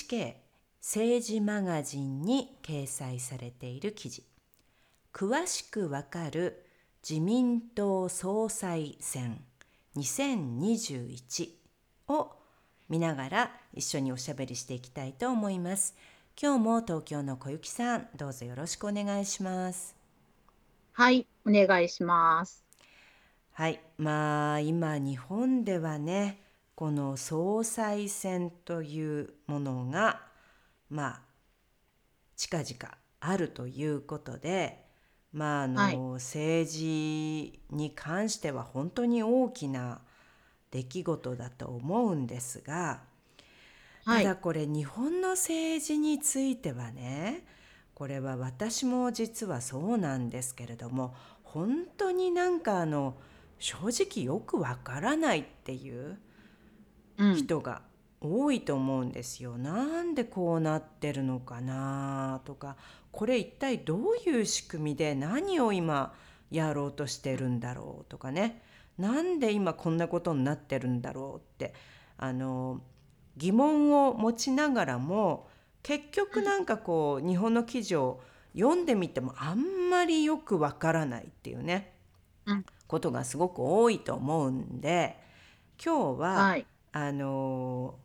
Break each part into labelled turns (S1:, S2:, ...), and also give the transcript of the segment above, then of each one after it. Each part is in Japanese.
S1: NHK 政治マガジンに掲載されている記事。詳しくわかる自民党総裁選2021を見ながら一緒におしゃべりしていきたいと思います。今日も東京の小雪さんどうぞよろしくお願いします。
S2: はい、お願いします。
S1: はい、まあ今日本ではねこの総裁選というものがまあ近々あるということでまああの、
S2: はい。
S1: 政治に関しては本当に大きな出来事だと思うんですが、
S2: はい。
S1: ただこれ日本の政治についてはねこれは私も実はそうなんですけれども本当になんかあの正直よくわからないっていう
S2: うん、
S1: 人が多いと思うんですよ。なんでこうなってるのかなとか。これ一体どういう仕組みで何を今やろうとしてるんだろうとかね。なんで今こんなことになってるんだろうって。あの疑問を持ちながらも結局なんかこう日本の記事を読んでみてもあんまりよくわからないっていうね、
S2: うん。
S1: ことがすごく多いと思うんで今日は、
S2: はい、
S1: あの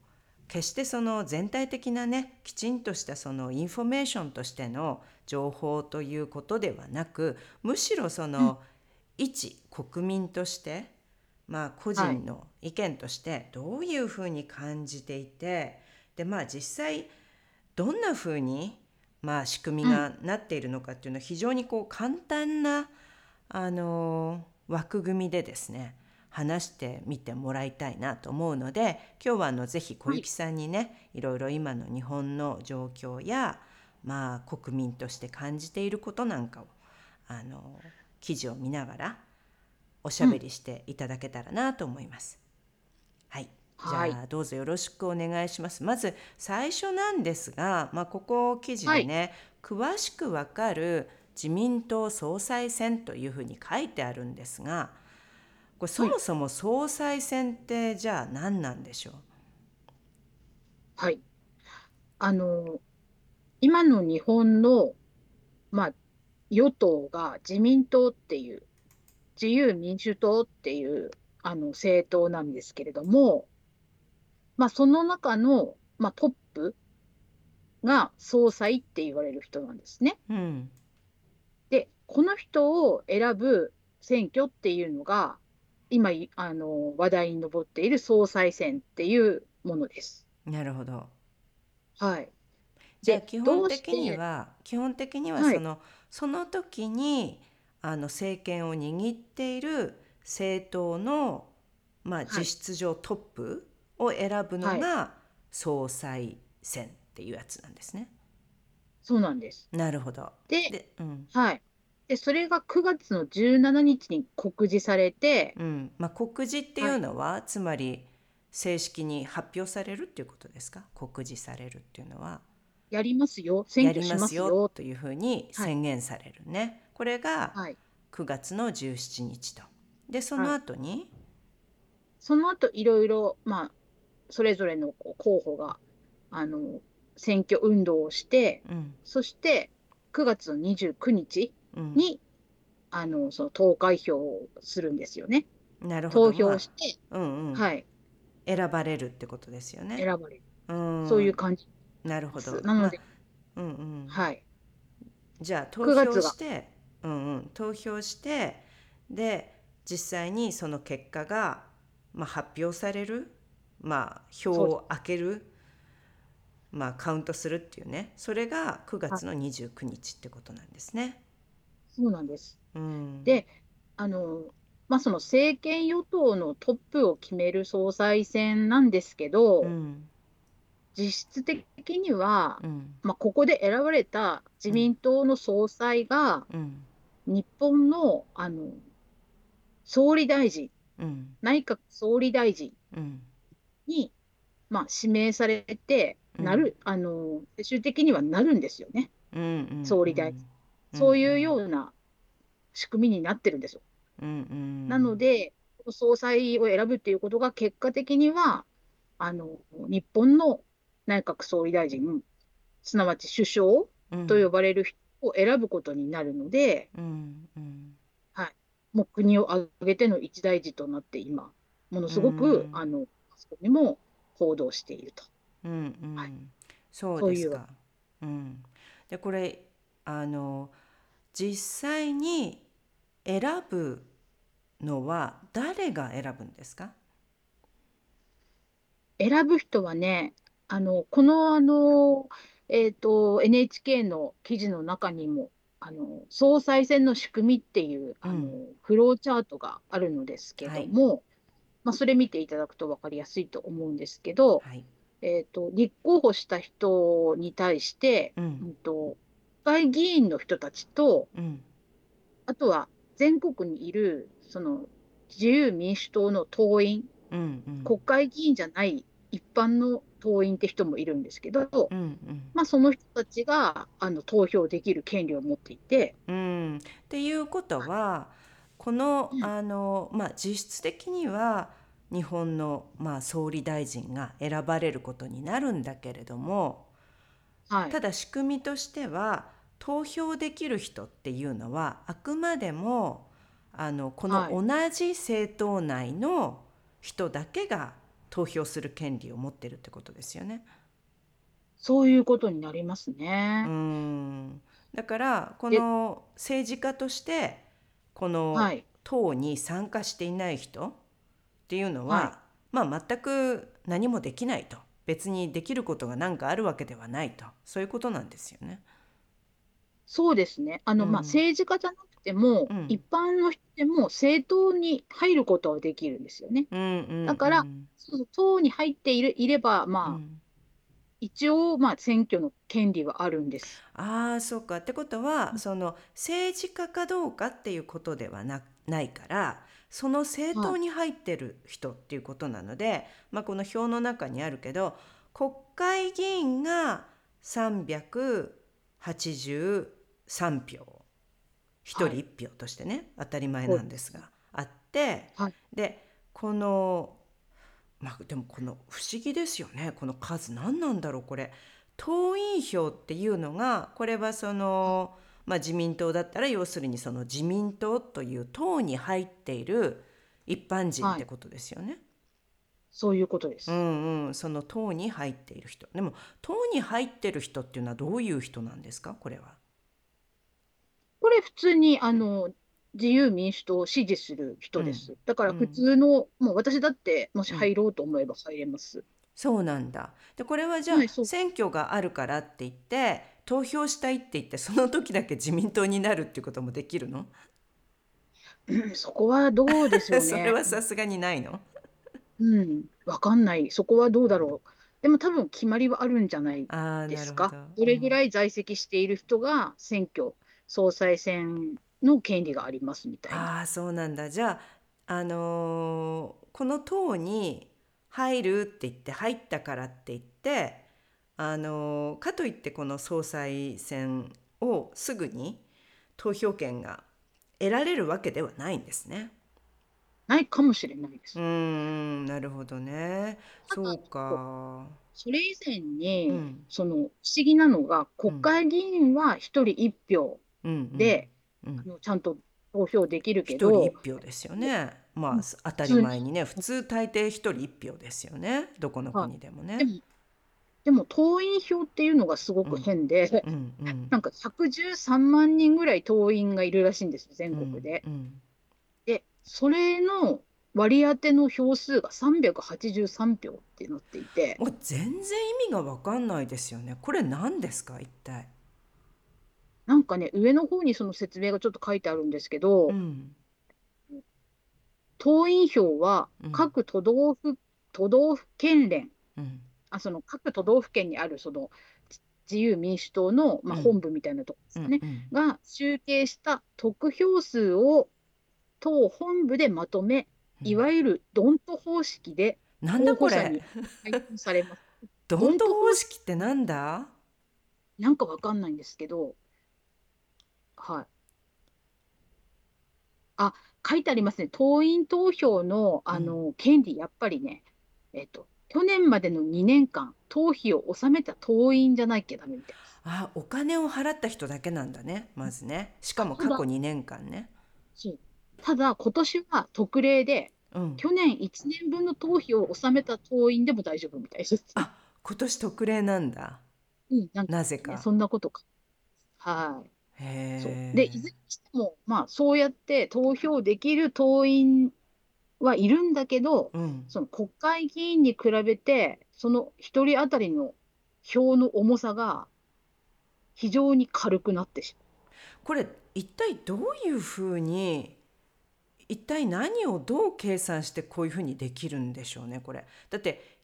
S1: 決してその全体的なねきちんとしたそのインフォメーションとしての情報ということではなくむしろその、一国民としてまあ個人の意見としてどういうふうに感じていてでまあ実際どんなふうにまあ仕組みがなっているのかっていうのを非常にこう簡単なあの枠組みでですね話してみてもらいたいなと思うので今日はあのぜひ小雪さんにね、い、ろいろ今の日本の状況やまあ国民として感じていることなんかをあの記事を見ながらおしゃべりしていただけたらなと思います。はい、じゃあ、
S2: はい
S1: どうぞよろしくお願いします。まず最初なんですが、まあ、ここ記事でね、詳しくわかる自民党総裁選というふうに書いてあるんですがこれそもそも総裁選ってじゃあ何なんでしょう、
S2: はい。あの、今の日本の、まあ、与党が自民党っていう、自由民主党っていう、あの、政党なんですけれども、まあ、その中の、まあ、トップが総裁って言われる人なんですね。
S1: うん
S2: で、この人を選ぶ選挙っていうのが、今い、あの、話題に上っている総裁選っていうものです。
S1: なるほど。
S2: はい。
S1: じゃあ
S2: で
S1: 基本的には基本的には
S2: はい
S1: その、その時にあの政権を握っている政党の、まあ、
S2: い
S1: 実質上トップを選ぶの
S2: はい
S1: が総裁選っていうやつなんですね。
S2: そうなんです。
S1: なるほど。
S2: で、
S1: で、うん
S2: はい。で、それが9月の17日に告示されて、
S1: うん。まあ、告示っていうのは、つまり正式に発表されるっていうことですか？告示されるっていうのは。
S2: やりますよ、選
S1: や
S2: 挙し
S1: りまよ。
S2: ますすよ。
S1: というふうに宣言されるね、これが
S2: はい。
S1: 9月の17日と。でその後に、
S2: その後、いろいろ、まあ、それぞれのこう候補が、あの、選挙運動をして、
S1: うん。
S2: そして、9月の29日
S1: うん、
S2: に、あの、その投開票をするんですよね。
S1: なるほど
S2: 投票して、
S1: まあうんうん
S2: はい、
S1: 選ばれるってことですよね。
S2: 選ばれる。
S1: うん
S2: そういう感じ
S1: なるほど。
S2: なので、
S1: まあうんうん、
S2: はい。
S1: じゃあ投
S2: 9月が
S1: 票して、うんうん、投票してで実際にその結果が、まあ、発表される、まあ、票を開ける、まあ、カウントするっていうねそれが9月の29日ってことなんですね。
S2: そうなんです。
S1: うん。
S2: で、あの、まあ、その政権与党のトップを決める総裁選なんですけど、
S1: うん。
S2: 実質的には、
S1: うん。
S2: まあ、ここで選ばれた自民党の総裁が、
S1: うん。
S2: 日本の、あの、総理大臣、
S1: うん。
S2: 内閣総理大臣
S1: うん。
S2: に、まあ、指名されて、なる、あの、最終的にはなるんですよね。
S1: うん。うん。
S2: 総理大臣そういうような仕組みになってるんですよ。
S1: うん。うん。
S2: なので、総裁を選ぶっていうことが結果的には、あの、日本の内閣総理大臣、すなわち首相
S1: うん、
S2: と呼ばれる人を選ぶことになるので、
S1: うん。うん。
S2: もう国を挙げての一大事となって今、ものすごく、
S1: うん
S2: あの、マスコミも報道していると。
S1: うんうん
S2: はい
S1: そうです
S2: そう。う
S1: ん、でこれあの実際に選ぶのは誰が選ぶんですか？
S2: 選ぶ人はね、あの、この、あの、えっと、NHK の記事の中にも、あの、総裁選の仕組みっていう、あの、
S1: うん
S2: フローチャートがあるのですけども、まあ、それ見ていただくと分かりやすいと思うんですけど、
S1: はい。
S2: えっと、立候補した人に対して、
S1: う
S2: うんんと、国会議員の人たちと、
S1: うん。
S2: あとは全国にいる、その、自由民主党の党員、
S1: うんうん。
S2: 国会議員じゃない一般の党員って人もいるんですけど、
S1: うんうん。
S2: まあ、その人たちがあの投票できる権利を持っていて、
S1: うん、っていうことはこの,、
S2: うん。
S1: あのまあ、実質的には日本の、まあ、総理大臣が選ばれることになるんだけれども
S2: はい。
S1: ただ仕組みとしては投票できる人っていうのはあくまでもあのこの
S2: はい
S1: 同じ政党内の人だけが投票する権利を持ってるってことですよね。
S2: そういうことになります
S1: う
S2: ね。
S1: んだからこ
S2: で
S1: の政治家としてこの
S2: はい、
S1: 党に参加していない人っていうのは、
S2: は
S1: まあ全く何もできないと別にできることが何かあるわけではないとそういうことなんですよね。
S2: そうですね。あの、まあ、
S1: うん
S2: 政治家じゃなくても、
S1: うん
S2: 一般の人でも政党に入ることはできるんですよね。
S1: うんうん
S2: だから
S1: うん
S2: そう党に入っているいれば、まあ、
S1: うん
S2: 一応、まあ、選挙の権利はあるんです。
S1: ああそうかってことはその政治家かどうかっていうことではなないからその政党に入ってる人っていうことなので、まあ、この表の中にあるけど国会議員が383票。1人
S2: はい。
S1: 1票としてね、当たり前なんですがあって、
S2: はい。
S1: でこのまあでもこの不思議ですよね。この数何なんだろうこれ。党員票っていうのがこれはその、まあ、自民党だったら要するにその自民党という党に入っている一般人ってことですよね。
S2: そういうことです。
S1: うんうん、その党に入っている人。でも党に入ってる人っていうのはどういう人なんですか？これは。
S2: これ普通にあの自由民主党を支持する人です。だから普通の、もう私だってもし入ろうと思えば入れます。
S1: そうなんだ。でこれはじゃあ、
S2: はい
S1: 選挙があるからって言って投票したいって言ってその時だけ自民党になるっていうこともできるの、
S2: うんそこはどうでしょう
S1: それ
S2: ね。
S1: はさすがにないの？
S2: うん、わかんない。そこはどうだろう。でも多分決まりはあるんじゃないですか？
S1: なるほど。
S2: どれぐら
S1: い、
S2: い在籍している人が選挙、総裁選の権利がありますみたいな。
S1: ああそうなんだ。じゃあ、あのーこの党に入るって言って入ったからって言って、あのーかといってこの総裁選をすぐに投票権が得られるわけではないんですね。
S2: ないかもしれないです
S1: うー。んなるほどね。
S2: ただ
S1: そうか。
S2: それ以前に、
S1: うん
S2: その不思議なのが、国会議員は一人一票
S1: うんうん
S2: で、
S1: うん
S2: ちゃんと投票できるけ
S1: 一人
S2: ど、
S1: 一票ですよね。ま
S2: うん
S1: あ当たり前にね普通大抵一人一票ですよね。どこの国でもね。
S2: でも、でも党員票っていうのがすごく変で、
S1: うんうん
S2: なんか113万人ぐらい党員がいるらしいんですよ、全国で。
S1: うんうん
S2: で、それの割り当ての票数が383票ってなっていて、
S1: もう全然意味がわかんないですよね。これ何ですか一体？
S2: なんかね、上の方にその説明がちょっと書いてあるんですけど、
S1: うん
S2: 党員票は
S1: うん。
S2: 各都道府、都道府県連、
S1: うん。
S2: あ、その各都道府県にあるそのじ自由民主党の、まあ、
S1: うん。
S2: 本部みたいなとこですよね、
S1: うん
S2: が集計した得票数を党本部でまとめ、
S1: うん。
S2: いわゆるドント方式で
S1: なんだこれ。
S2: 候補者に配布されます。
S1: ドント方式ってなんだ？
S2: なんかわかんないんですけど、はい。あ、書いてありますね。党員投票の、あの、権利、やっぱりね、えっと、去年までの2年間、党費を納めた党員じゃないきゃダメみたいです。
S1: あお金を払った人だけなんだねまずねしかも過去2年間ね
S2: そう。ただ、今年は特例で、
S1: うん
S2: 去年1年分の党費を納めた党員でも大丈夫みたいです。
S1: あ今年特例なんだ
S2: うん、なんか
S1: なぜか
S2: ねそんなことか。はい。そう。で、いずれにしても、まあ、そうやって投票できる党員はいるんだけど、
S1: うん。
S2: その国会議員に比べて、その一人当たりの票の重さが非常に軽くなってしま
S1: これ一体どういうふうに一体何をどう計算してこういうふうにできるんでしょうねこれ。だって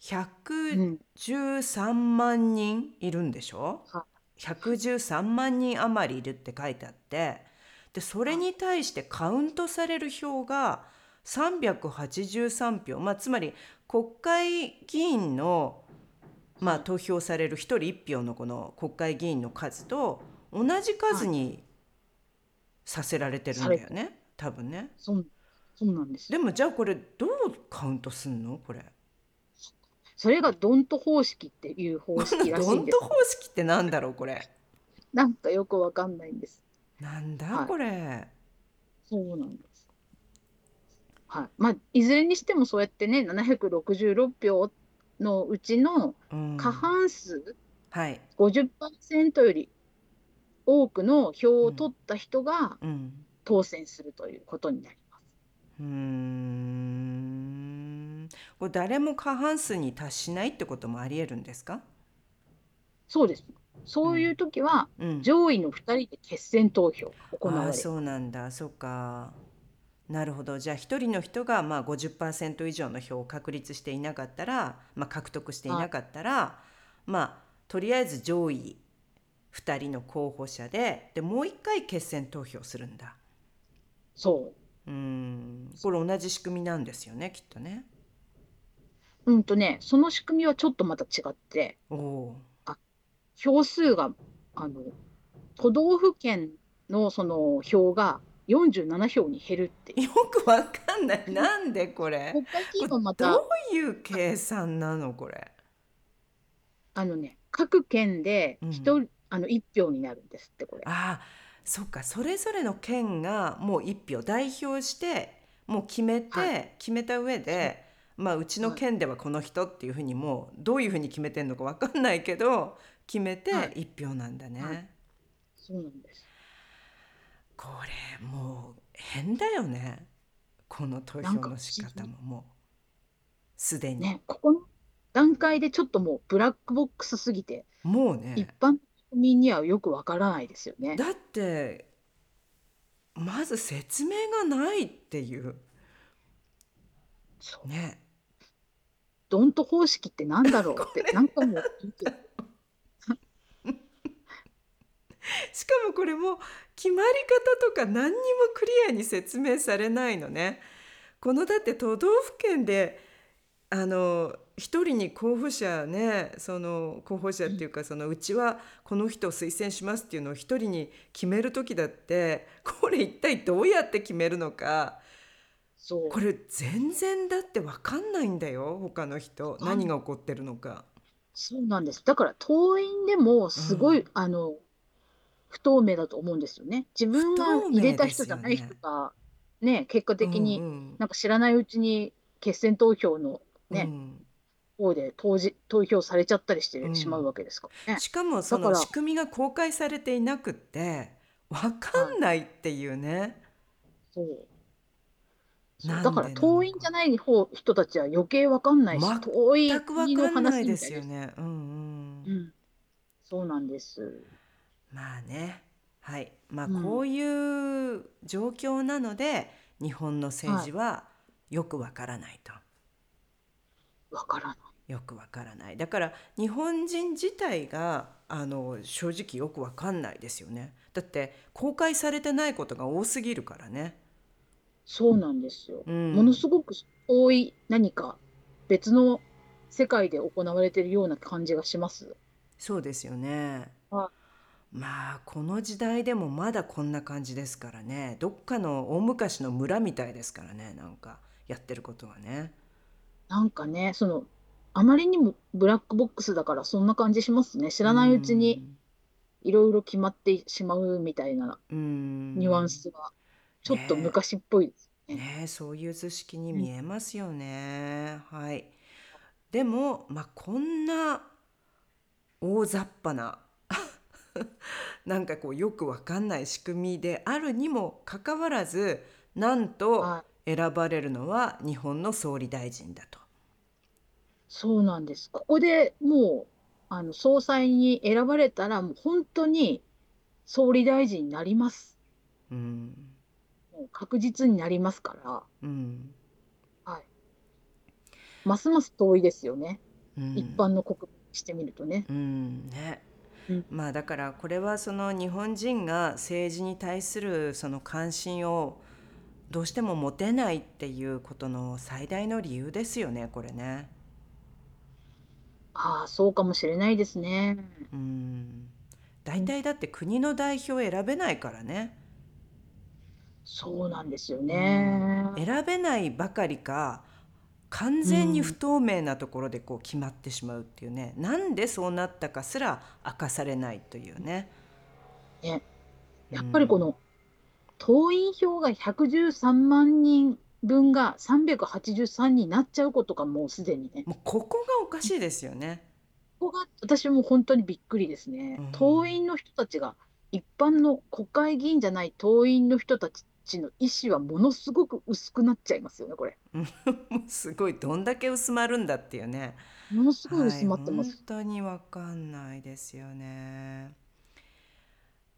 S2: う。うん、
S1: 113万人いるんでしょ？
S2: は
S1: 113万人余りいるって書いてあってでそれに対してカウントされる票が383票、まあ、つまり国会議員の、まあ、投票される1人1票のこの国会議員の数と同じ数にさせられてるんだよね多分ね。
S2: そうそうなんですよ。
S1: でもじゃあこれどうカウントすんの？これ。
S2: それがドント方式っていう方式らしいんです。
S1: ドント方式ってなんだろうこれ。
S2: なんかよくわかんないんです。
S1: なんだ
S2: はい
S1: これ。
S2: そうなんです。はい。まあ、いずれにしてもそうやってね、766票のうちの
S1: うん
S2: 過半数、
S1: はい。
S2: 50%より多くの票を取った人が
S1: うん。
S2: 当選するということになります。
S1: うーん。これ誰も過半数に達しないってこともありえるんですか？
S2: そうです。そういう時は、
S1: うん。
S2: 上位の2人で決選投票が行われる。
S1: ああそうなんだ。そうか。なるほど。じゃあ一人の人がまあ50%以上の票を確立していなかったら、まあ獲得していなかったら、まあとりあえず上位2人の候補者で、でもう一回決選投票するんだ。
S2: そう。
S1: うん。これ同じ仕組みなんですよね、きっとね。
S2: うんとね、その仕組みはちょっとまた違って、
S1: おお
S2: 票数が、あの、都道府県のその票が47票に減るっていう。
S1: ー。よくわかんない。なんでこれ？
S2: 国会議員はま
S1: ど
S2: た、
S1: ういう計算なのこれ？
S2: あのね、各県で
S1: うん
S2: 一人、あの、1票になるんですって、これ。
S1: ああ、そっか。それぞれの県がもう一票代表してもう決めて、
S2: は
S1: 決めた上で、まあうちの県ではこの人っていうふうにもうどういうふうに決めてんのかわかんないけど決めて
S2: はい
S1: 一票なんだね。
S2: はいそうなんです。
S1: これもう変だよね。この投票の仕方ももうすでに、
S2: ね、ここの段階でちょっともうブラックボックスすぎて、
S1: もうね
S2: 一般国民にはよくわからないですよね。
S1: だってまず説明がないっていう
S2: そう
S1: ね
S2: ドント方式ってなんだろうって 何回も聞いて、
S1: しかもこれも決まり方とか何にもクリアに説明されないのね。このだって都道府県であの一人に候補者ねその候補者っていうかそのうちはこの人を推薦しますっていうのを一人に決める時だってこれ一体どうやって決めるのか
S2: そう。
S1: これ全然だって分かんないんだよ他の人何が起こってるのか。
S2: そうなんです。だから党員でもすごい、あの不透明だと思うんですよね。自分が
S1: 不透明
S2: 入れた人じゃない人がね、結果的に
S1: うんうん
S2: なんか知らないうちに決選投票のね、
S1: うん
S2: 方で投じ投票されちゃったりして
S1: うん
S2: しまうわけですからね。
S1: しかもそ
S2: だから
S1: の仕組みが公開されていなくって分かんないっていうね。
S2: そう。だから党員じゃない方人たちは余計わかんないし、遠い国の
S1: かんないで
S2: 話です。
S1: すよね。うんうん
S2: うん、そうなんです。
S1: まあねはいまあ、
S2: うん
S1: こういう状況なので日本の政治はよくわからないと。
S2: わからない。
S1: よくわからないだから日本人自体があの正直よくわかんないですよねだって公開されてないことが多すぎるからね
S2: そうなんですよ。
S1: うん。
S2: ものすごく遠い何か別の世界で行われているような感じがします。
S1: そうですよね。
S2: は
S1: まあこの時代でもまだこんな感じですからね。どっかの大昔の村みたいですからねなんかやってることがね。
S2: なんかね、その、あまりにもブラックボックスだからそんな感じしますね。知らないうちにいろいろ決まってしまうみたいな
S1: うん。
S2: ニュアンスがちょっと昔っぽいですね。
S1: ねそういう図式に見えますよね、はいでもまあこんな大雑把な なんかこうよくわかんない仕組みであるにもかかわらずなんと
S2: はい
S1: 選ばれるのは日本の総理大臣だと。
S2: そうなんです。ここでもう、あの、総裁に選ばれたら、もう本当に総理大臣になります。
S1: うん
S2: 確実になりますから、
S1: うん
S2: はい。ますます遠いですよね。
S1: うん
S2: 一般の国してみるとね。
S1: うんね
S2: うん
S1: まあだからこれはその日本人が政治に対するその関心をどうしても持てないっていうことの最大の理由ですよねこれね。
S2: ああ、そうかもしれないですね。
S1: うん大体だって国の代表選べないからね。
S2: そうなんですよね。
S1: 選べないばかりか完全に不透明なところでこう決まってしまうっていうね、なんでそうなったかすら明かされないというね。
S2: ねやっぱりこの党員票が113万人分が383になっちゃうことがもうすでにね、
S1: もうここがおかしいですよね。
S2: ここが私も本当にびっくりですね
S1: うん。
S2: 党員の人たちが一般の国会議員じゃない党員の人たちの意思はものすごく薄くなっちゃいますよね、これ。
S1: すごいどんだけ薄まるんだっていうね。
S2: ものすごい薄まってま
S1: はい、
S2: す。
S1: 本当にわかんないですよね。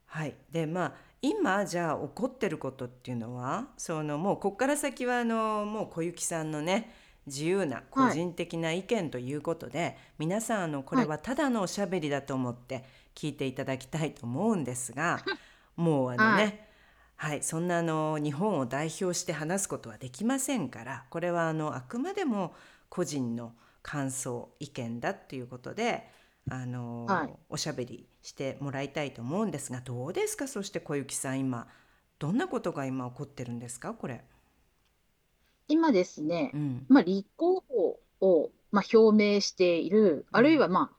S1: はい、でまあ今じゃあ起こってることっていうのはそのもうここから先はあのもう小雪さんのね自由な個人的な意見ということで、皆さんあのこれはただのおしゃべりだと思って聞いていただきたいと思うんですが もうあのね、
S2: は
S1: はい、そんなあの日本を代表して話すことはできませんからこれはあのあくまでも個人の感想意見だっていうことであの、
S2: はい。
S1: おしゃべりしてもらいたいと思うんですがどうですか？そして小雪さん今どんなことが今起こってるんですか？これ。
S2: 今ですね
S1: う、ん。
S2: まあ、立候補を、まあ、表明している、あるいは、まあ、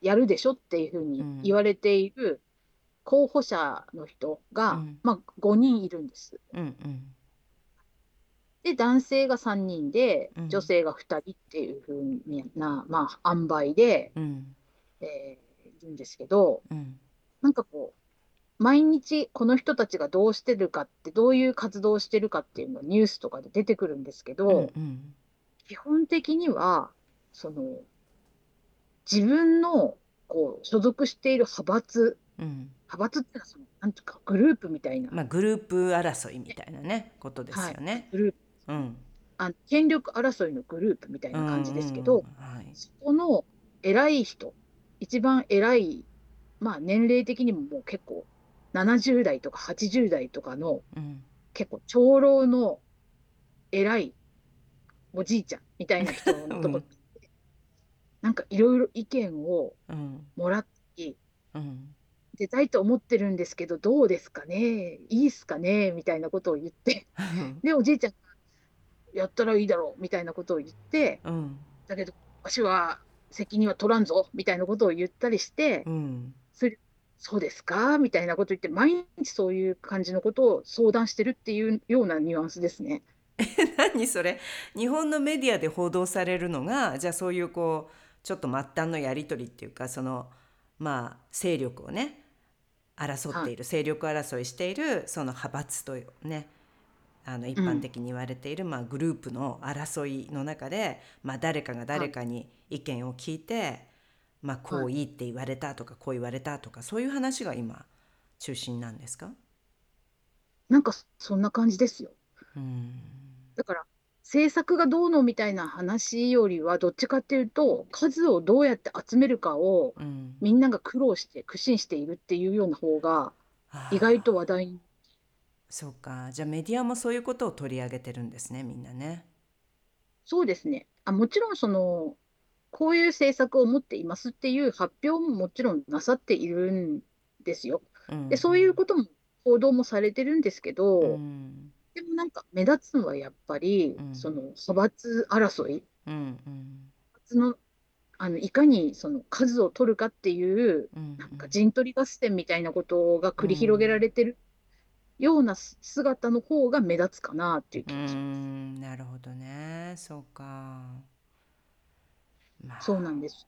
S2: やるでしょっていうふうに
S1: うん。
S2: 言われている候補者の人が、
S1: うん。
S2: まあ、5人いるんです。
S1: うんうん。
S2: で、男性が3人で
S1: うん、
S2: 女性が2人っていうふうな、まあ、塩梅で、
S1: うん。
S2: えーいるんですけど、
S1: うん。
S2: なんかこう、毎日この人たちがどうしてるかって、どういう活動をしてるかっていうのがニュースとかで出てくるんですけど、
S1: うんうん。
S2: 基本的には、その、自分の、こう、所属している派閥、
S1: うん
S2: 派閥ってのはその、なんていうか、グループみたいな、
S1: まあグループ争いみたいなねことですよね。
S2: グループ、
S1: うん。
S2: あ権力争いのグループみたいな感じですけど、
S1: はい。
S2: そこの偉い人、一番偉い、まあ年齢的にももう結構70代とか80代とかの
S1: うん。
S2: 結構長老の偉いおじいちゃんみたいな人のとこ、
S1: うん。
S2: なんかいろいろ意見を
S1: うん。
S2: もらって
S1: うん
S2: 出たいと思ってるんですけど、どうですかね？いいっすかね？みたいなことを言って、で、おじいちゃんがやったらいいだろう。みたいなことを言って、
S1: うん。
S2: だけど、わしは責任は取らんぞ。みたいなことを言ったりして、
S1: うん。
S2: それそうですか？みたいなこと言って、毎日そういう感じのことを相談してるっていうようなニュアンスですね。
S1: 何それ？日本のメディアで報道されるのがじゃあそういうこうちょっと末端のやり取りっていうかそのまあ勢力をね争っている、勢力争いしているその派閥とねあの一般的に言われている、まあ、グループの争いの中で、まあ、誰かが誰かに意見を聞いて、まあ、こういいって言われたとかこう言われたとかそういう話が今中心なんですか？
S2: なんかそんな感じですよ。
S1: うん。
S2: だから政策がどうのみたいな話よりはどっちかっていうと数をどうやって集めるかを
S1: うん。
S2: みんなが苦労して苦心しているっていうような方が意外と話題に。
S1: そうか。じゃあメディアもそういうことを取り上げてるんですねみんなね。
S2: そうですね。あもちろんそのこういう政策を持っていますっていう発表ももちろんなさっているんですよ。
S1: うん。
S2: でそういうことも報道もされてるんですけど、
S1: うん
S2: でもなんか目立つのはやっぱり、
S1: うん。
S2: その派閥争い。
S1: うんうん。
S2: のあのいかにその数を取るかっていう
S1: うん
S2: なんか陣取り合戦みたいなことが繰り広げられてるようなす姿の方が目立つかなっていう
S1: う
S2: 気がします。
S1: ん。なるほどね。そうか。まあ。
S2: そうなんです。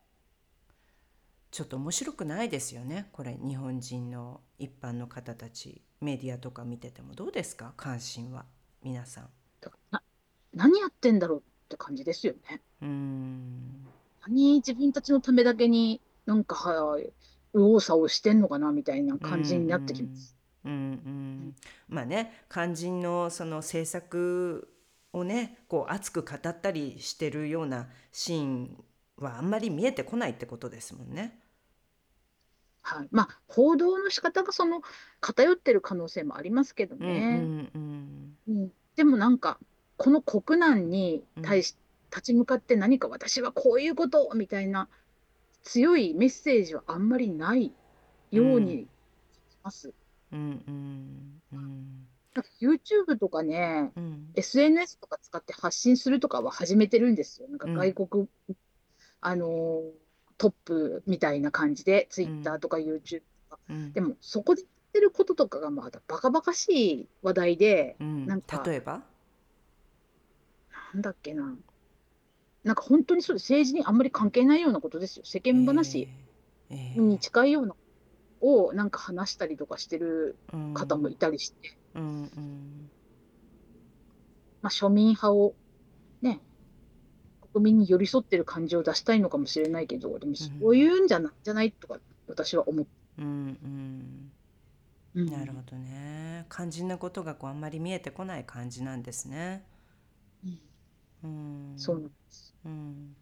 S1: ちょっと面白くないですよねこれ日本人の一般の方たちメディアとか見ててもどうですか？関心は皆さん。
S2: な何やってんだろうって感じですよね。
S1: うん
S2: 何自分たちのためだけになんかは右往左往してんのかなみたいな感じになってきます。
S1: うんうん、まあね肝心のその政策をねこう熱く語ったりしてるようなシーンはあんまり見えてこないってことですもんね。
S2: はい、まあ報道の仕方がその偏ってる可能性もありますけど
S1: うんう
S2: ね。
S1: んうん
S2: うんでもなんかこの国難に対し立ち向かって何か私はこういうことをみたいな強いメッセージはあんまりないようにします。
S1: うんうんうん
S2: なんか YouTube とかね、
S1: うん、
S2: SNS とか使って発信するとかは始めてるんですよ。なんか
S1: うん
S2: 外国、あのートップみたいな感じで Twitter とか YouTube とか。
S1: うん。
S2: でもそこで言ってることとかがまだバカバカしい話題で、
S1: うん。
S2: なんか
S1: 例えば？
S2: なんだっけな。なんか本当にそう政治にあんまり関係ないようなことですよ。世間話に近いようなをなんか話したりとかしてる
S1: うん。
S2: 方もいたりして、
S1: うんうん。
S2: まあ、庶民派をね、国民に寄り添ってる感じを出したいのかもしれないけど、でもそういうんじゃない,、じゃないとか私は思って、
S1: うんうん
S2: うん。
S1: なるほどね。肝心なことがこうあんまり見えてこない感じなんですね。
S2: うん。
S1: うん。
S2: そうなんです。
S1: うん。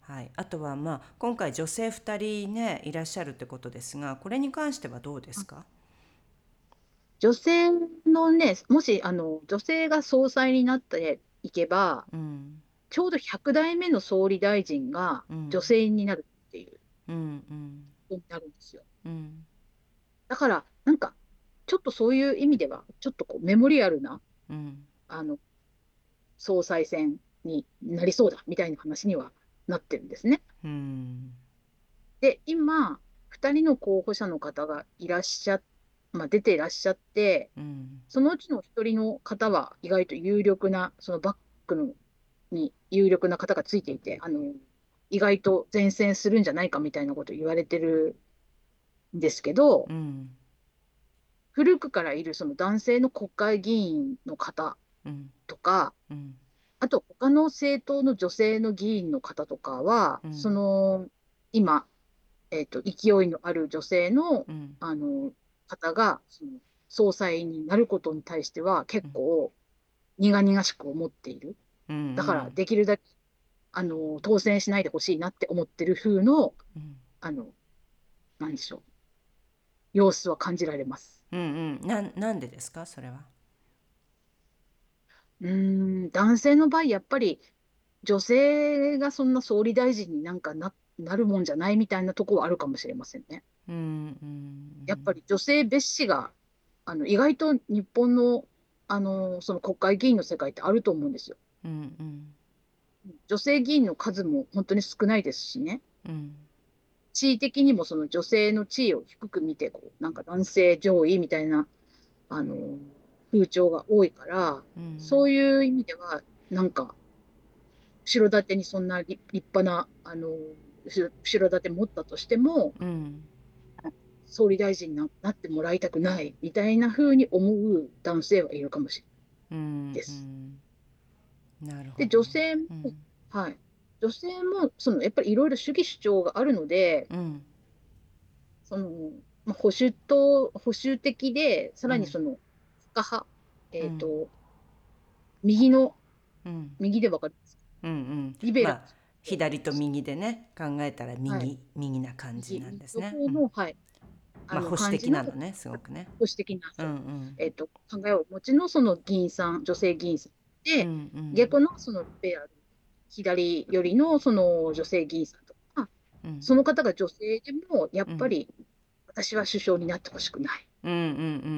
S1: はい、あとはまあ今回女性2人ねいらっしゃるってことですがこれに関してはどうですか、
S2: 女性のね、もしあの女性が総裁になっていけば、
S1: うん
S2: ちょうど100代目の総理大臣が
S1: うん。
S2: 女性になるっていう。
S1: うん
S2: になるんですよ。
S1: うん。
S2: だから、なんか、ちょっとそういう意味では、ちょっとこうメモリアルな、
S1: うん。
S2: あの、総裁選になりそうだみたいな話にはなってるんですね。
S1: うん。
S2: で、今、2人の候補者の方がいらっしゃ、まあ、出ていらっしゃって、
S1: うん。
S2: そのうちの1人の方は意外と有力な、そのバックのに有力な方がついていて、あの、意外と前線するんじゃないかみたいなことを言われてるんですけど、
S1: うん。
S2: 古くからいるその男性の国会議員の方
S1: うん
S2: とか、
S1: うん。
S2: あと他の政党の女性の議員の方とかは、
S1: うん。
S2: その今、えっと、勢いのある女性の
S1: うん。
S2: あの方がその総裁になることに対しては結構苦々しく思っている。
S1: うん
S2: だからできるだけあの当選しないでほしいなって思ってる風の、
S1: うん
S2: あの、なんでしょう、様子は感じられます。
S1: うんうんなんなんでですか？それは。
S2: うーん、男性の場合、やっぱり女性がそんな総理大臣になんかな、なるもんじゃないみたいなところはあるかもしれませんね。
S1: うんうん
S2: やっぱり女性蔑視があの意外と日本の、あのその国会議員の世界ってあると思うんですよ。
S1: うんうん。
S2: 女性議員の数も本当に少ないですしね。
S1: うん。
S2: 地位的にもその女性の地位を低く見てこう、なんか男性上位みたいなあの風潮が多いから、
S1: うん。
S2: そういう意味では、なんか、後ろ盾にそんな立立派な、あの、後ろ盾持ったとしても、
S1: うん。
S2: 総理大臣にななってもらいたくないみたいな風に思う男性はいるかもしれない。
S1: うん
S2: です
S1: うんなるほど。
S2: で、女性も、
S1: うん。
S2: はい。女性も、その、やっぱりいろいろ主義主張があるので、
S1: うん。
S2: その、まあ、保守党、保守的で、さら
S1: うん。
S2: にその、左派、えっ、
S1: う
S2: と、右の、
S1: うん。
S2: 右でわかる。
S1: うんうん。
S2: リベラ
S1: あ左と右でね考えたら右、
S2: はい。
S1: 右な感じなんですね。
S2: 右の方の、はい。
S1: うんまあ保守的なのねすごくね。
S2: 保守的な、
S1: うんうん。
S2: えっ、と、考えをお持ちのその議員さん、女性議員さんで、
S1: うんうん。
S2: 逆のそのリベラル、左寄りのその女性議員さんとか、
S1: うん。
S2: その方が女性でも、やっぱり、私は首相になってほしくない。
S1: うんうんう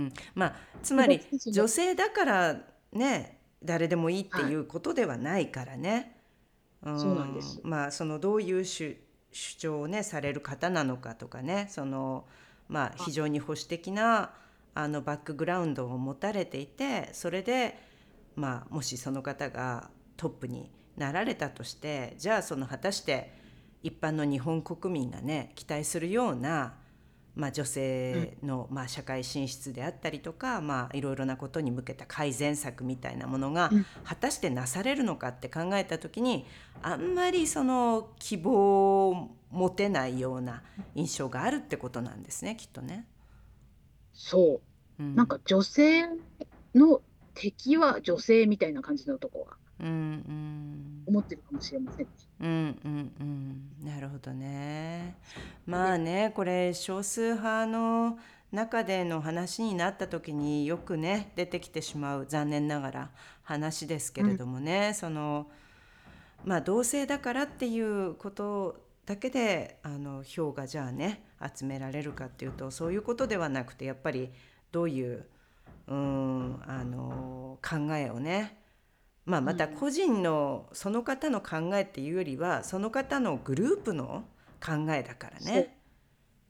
S1: ん。まあつまり女性だからね誰でもいいっていうことではないからね。うん。
S2: そうなんです。
S1: まあそのどういう主主張をねされる方なのかとかねそのまあ。非常に保守的なあのバックグラウンドを持たれていてそれでまあもしその方がトップになられたとしてじゃあその果たして一般の日本国民がね期待するような、まあ、女性の、まあ、社会進出であったりとか、まあ、いろいろなことに向けた改善策みたいなものが
S2: うん
S1: 果たしてなされるのかって考えた時にあんまりその希望を持てないような印象があるってことなんですねきっとね。
S2: そうう。なんか女性の敵は女性みたいな感じのとこは
S1: うんうん
S2: 思ってるかもしれません。
S1: うんうんうんなるほどね。まあねこれ少数派の中での話になった時によくね出てきてしまう残念ながら話ですけれどもね、そのまあ同性だからっていうことだけであの票がじゃあね集められるかっていうとそういうことではなくてやっぱりどういううんあの考えをねまあ、また
S2: うん
S1: 個人のその方の考えっていうよりはその方のグループの考えだからね。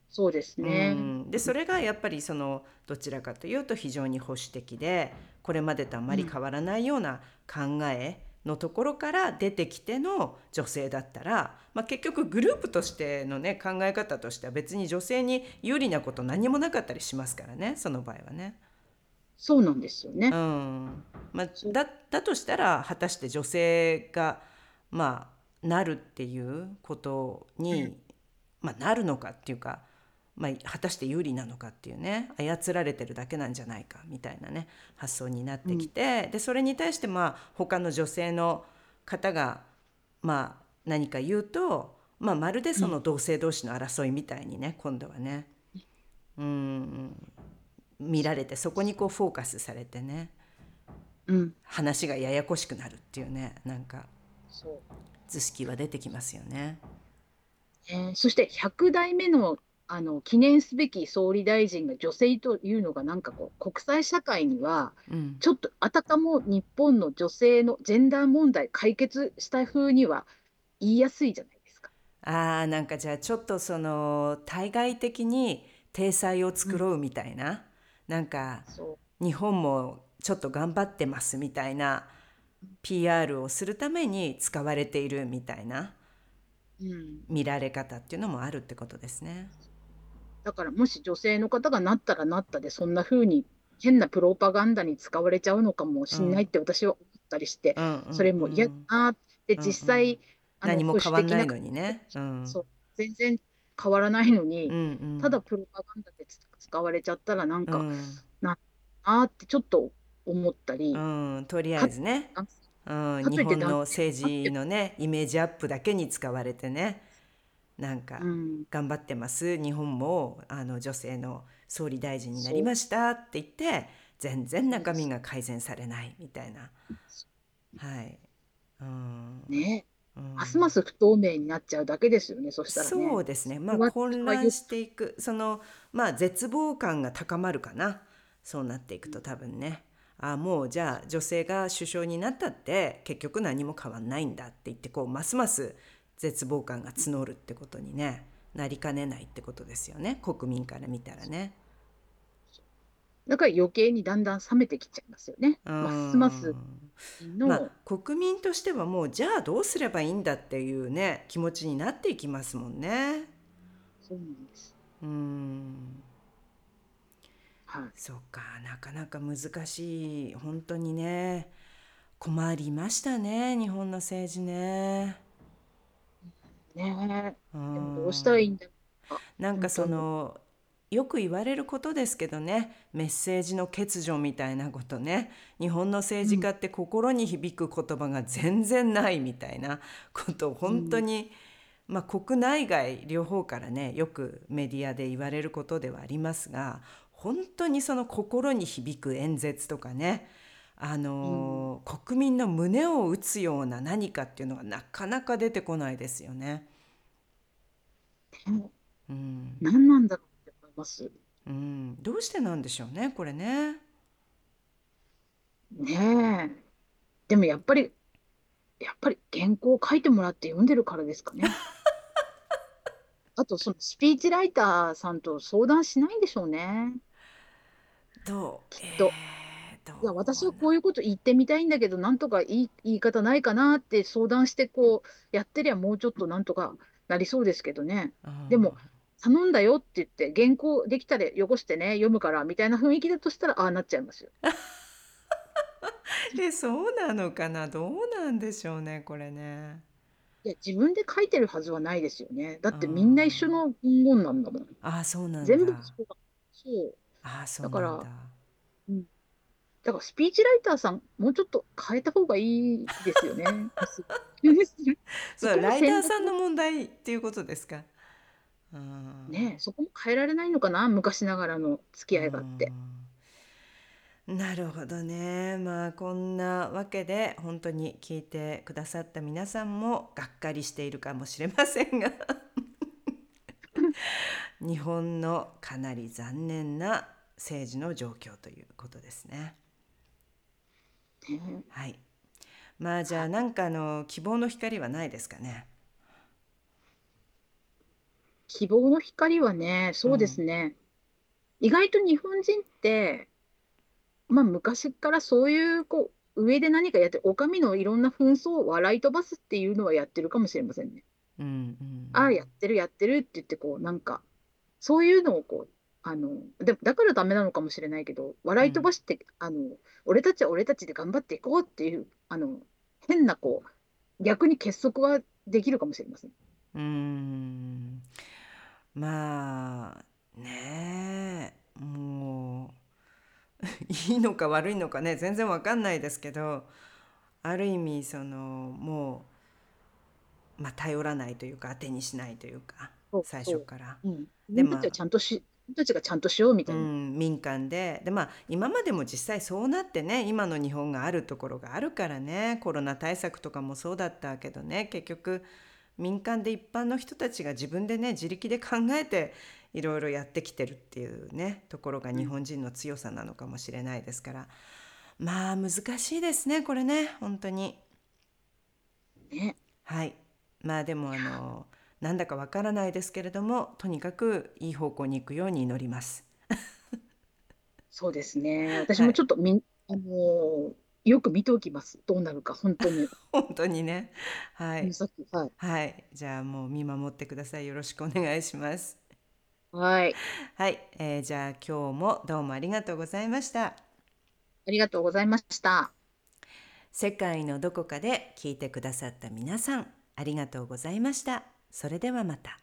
S2: そうですね。
S1: うん、でそれがやっぱりそのどちらかというと非常に保守的でこれまでとあまり変わらないような考えのところから出てきての女性だったら、まあ、結局グループとしてのね考え方としては別に女性に有利なこと何もなかったりしますからねその場合はね。
S2: そうなんですよね。
S1: うん。まあ、だだとしたら果たして女性が、まあ、なるっていうことに、
S2: うん。
S1: まあ、なるのかっていうか、まあ、果たして有利なのかっていうね操られてるだけなんじゃないかみたいなね発想になってきて、でそれに対してまあ他の女性の方が、まあ、何か言うと、まあ、まるでその同性同士の争いみたいにね今度はね。うん見られてそこにこうフォーカスされてね
S2: うん、
S1: 話がややこしくなるっていうねなんか。図式は出てきますよね。
S2: えーそして100代目のあの記念すべき総理大臣が女性というのがなんかこう国際社会には
S1: うん、
S2: ちょっとあたかも日本の女性のジェンダー問題解決した風には言いやすいじゃないですか。
S1: あーなんかじゃあちょっとその対外的に体裁を作ろうみたいな、なんか
S2: そ
S1: 日本もちょっと頑張ってますみたいな PR をするために使われているみたいな
S2: う、うん、
S1: 見られ方っていうのもあるってことですね。
S2: だからもし女性の方がなったらなったでそんな風に変なプロパガンダに使われちゃうのかもしれないって私は思ったりして、
S1: うんうんうん
S2: それも嫌だなって
S1: うん
S2: 実際、あの
S1: 何も
S2: 保
S1: 変わんないのにね。うん。
S2: そう。全然変わらないのに、
S1: うんうん。
S2: ただプロパガンダで使われちゃったらなんか、
S1: うん。
S2: あーってちょっと思ったり、
S1: うん、とりあえずね、
S2: あ
S1: うん、日本の政治のねイメージアップだけに使われてね。なんか
S2: うん、
S1: 頑張ってます。日本もあの女性の総理大臣になりましたって言って全然中身が改善されないみたいな。はい、うん。
S2: ね、
S1: うん。
S2: ますます不透明になっちゃうだけですよね、そしたらね。
S1: そうですね。まあ
S2: わ
S1: 混乱していく。そのまあ絶望感が高まるかなそうなっていくと多分ねあもうじゃあ女性が首相になったって結局何も変わんないんだって言ってこうますます絶望感が募るってことにねなりかねないってことですよね国民から見たらね。
S2: だから余計にだんだん冷めてきちゃいますよね。
S1: うん
S2: ますますの、
S1: まあ、国民としてはもうじゃあどうすればいいんだっていうね気持ちになっていきますもんね。
S2: そうなんです。
S1: うん。
S2: はい。
S1: そうかなかなか難しい。本当にね。困りましたね日本の政治ね。
S2: ね。
S1: う
S2: え、でも
S1: ん
S2: どうしたらいいんだろ
S1: なんかそのよく言われることですけどね。メッセージの欠如みたいなことね。日本の政治家って心に響く言葉が全然ないみたいなことを本当に、まあ、国内外両方からねよくメディアで言われることではありますが本当にその心に響く演説とかねあの、国民の胸を打つような何かっていうのがなかなか出てこないですよね。
S2: ね
S1: うん
S2: 何なんだろうって思います。
S1: うん、どうしてなんでしょうねこれね。
S2: ねえ。でもやっぱり、やっぱり原稿を書いてもらって読んでるからですかね。あと、そのスピーチライターさんと相談しないんでしょうね。
S1: どう？
S2: きっと
S1: えーどう？
S2: いや、私はこういうこと言ってみたいんだけど、なんとかいい言い方ないかなって相談して、こう、やってりゃもうちょっとなんとかなりそうですけどね。
S1: うん
S2: でも頼んだよって言って、原稿できたらよこしてね、読むからみたいな雰囲気だとしたら、ああなっちゃいますよ。
S1: えそうなのかな？どうなんでしょうねこれね。
S2: いや、自分で書いてるはずはないですよね。だってみんな一緒の文言なんだもん。
S1: ああそうなんだ。
S2: 全部そうだ。そう。
S1: ああそう
S2: だから
S1: なんだ。
S2: だからスピーチライターさん、もうちょっと変えた方がいいですよね。
S1: そう
S2: こも
S1: ライターさんの問題っていうことですか？うん
S2: ねえそこも変えられないのかな、昔ながらの付き合いがあって。
S1: うんなるほどねまあこんなわけで本当に聞いてくださった皆さんもがっかりしているかもしれませんが 日本のかなり残念な政治の状況ということですね。
S2: ね
S1: はい。まあじゃあなんかあの希望の光はないですかね？
S2: 希望の光はね、そうですね。意外と日本人って、まあ昔からそういうこう上で何かやって、お上のいろんな紛争を笑い飛ばすっていうのはやってるかもしれませんね。
S1: うんうん。
S2: ああ、やってるやってるって言って、こうなんか、そういうのをこう、あの、でだからダメなのかもしれないけど、笑い飛ばして、あの、俺たちは俺たちで頑張っていこうっていう、あの、変なこう、逆に結束はできるかもしれません。
S1: うーんまあねえもう いいのか悪いのかね全然わかんないですけどある意味そのもう、まあ、頼らないというか当てにしないというか最初から。
S2: うん。
S1: で
S2: 自分たちゃんとし、たちがちゃんとしようみたいな。
S1: うん、民間ででまあ今までも実際そうなってね今の日本があるところがあるからねコロナ対策とかもそうだったけどね結局民間で一般の人たちが自分でね自力で考えていろいろやってきてるっていうねところが日本人の強さなのかもしれないですからまあ難しいですねこれね本当に。
S2: ね。
S1: はいまあでもあのなんだかわからないですけれどもとにかくいい方向に行くように祈ります。
S2: そうですね。私もちょっとみん、あのーよく見ておきます。どうなるか、本当に。
S1: 本当にね。はい。
S2: はい。
S1: はい。じゃあもう見守ってください。よろしくお願いします。
S2: はい。
S1: はい。えーじゃあ今日もどうもありがとうございました。
S2: ありがとうございました。
S1: 世界のどこかで聞いてくださった皆さん、ありがとうございました。それではまた。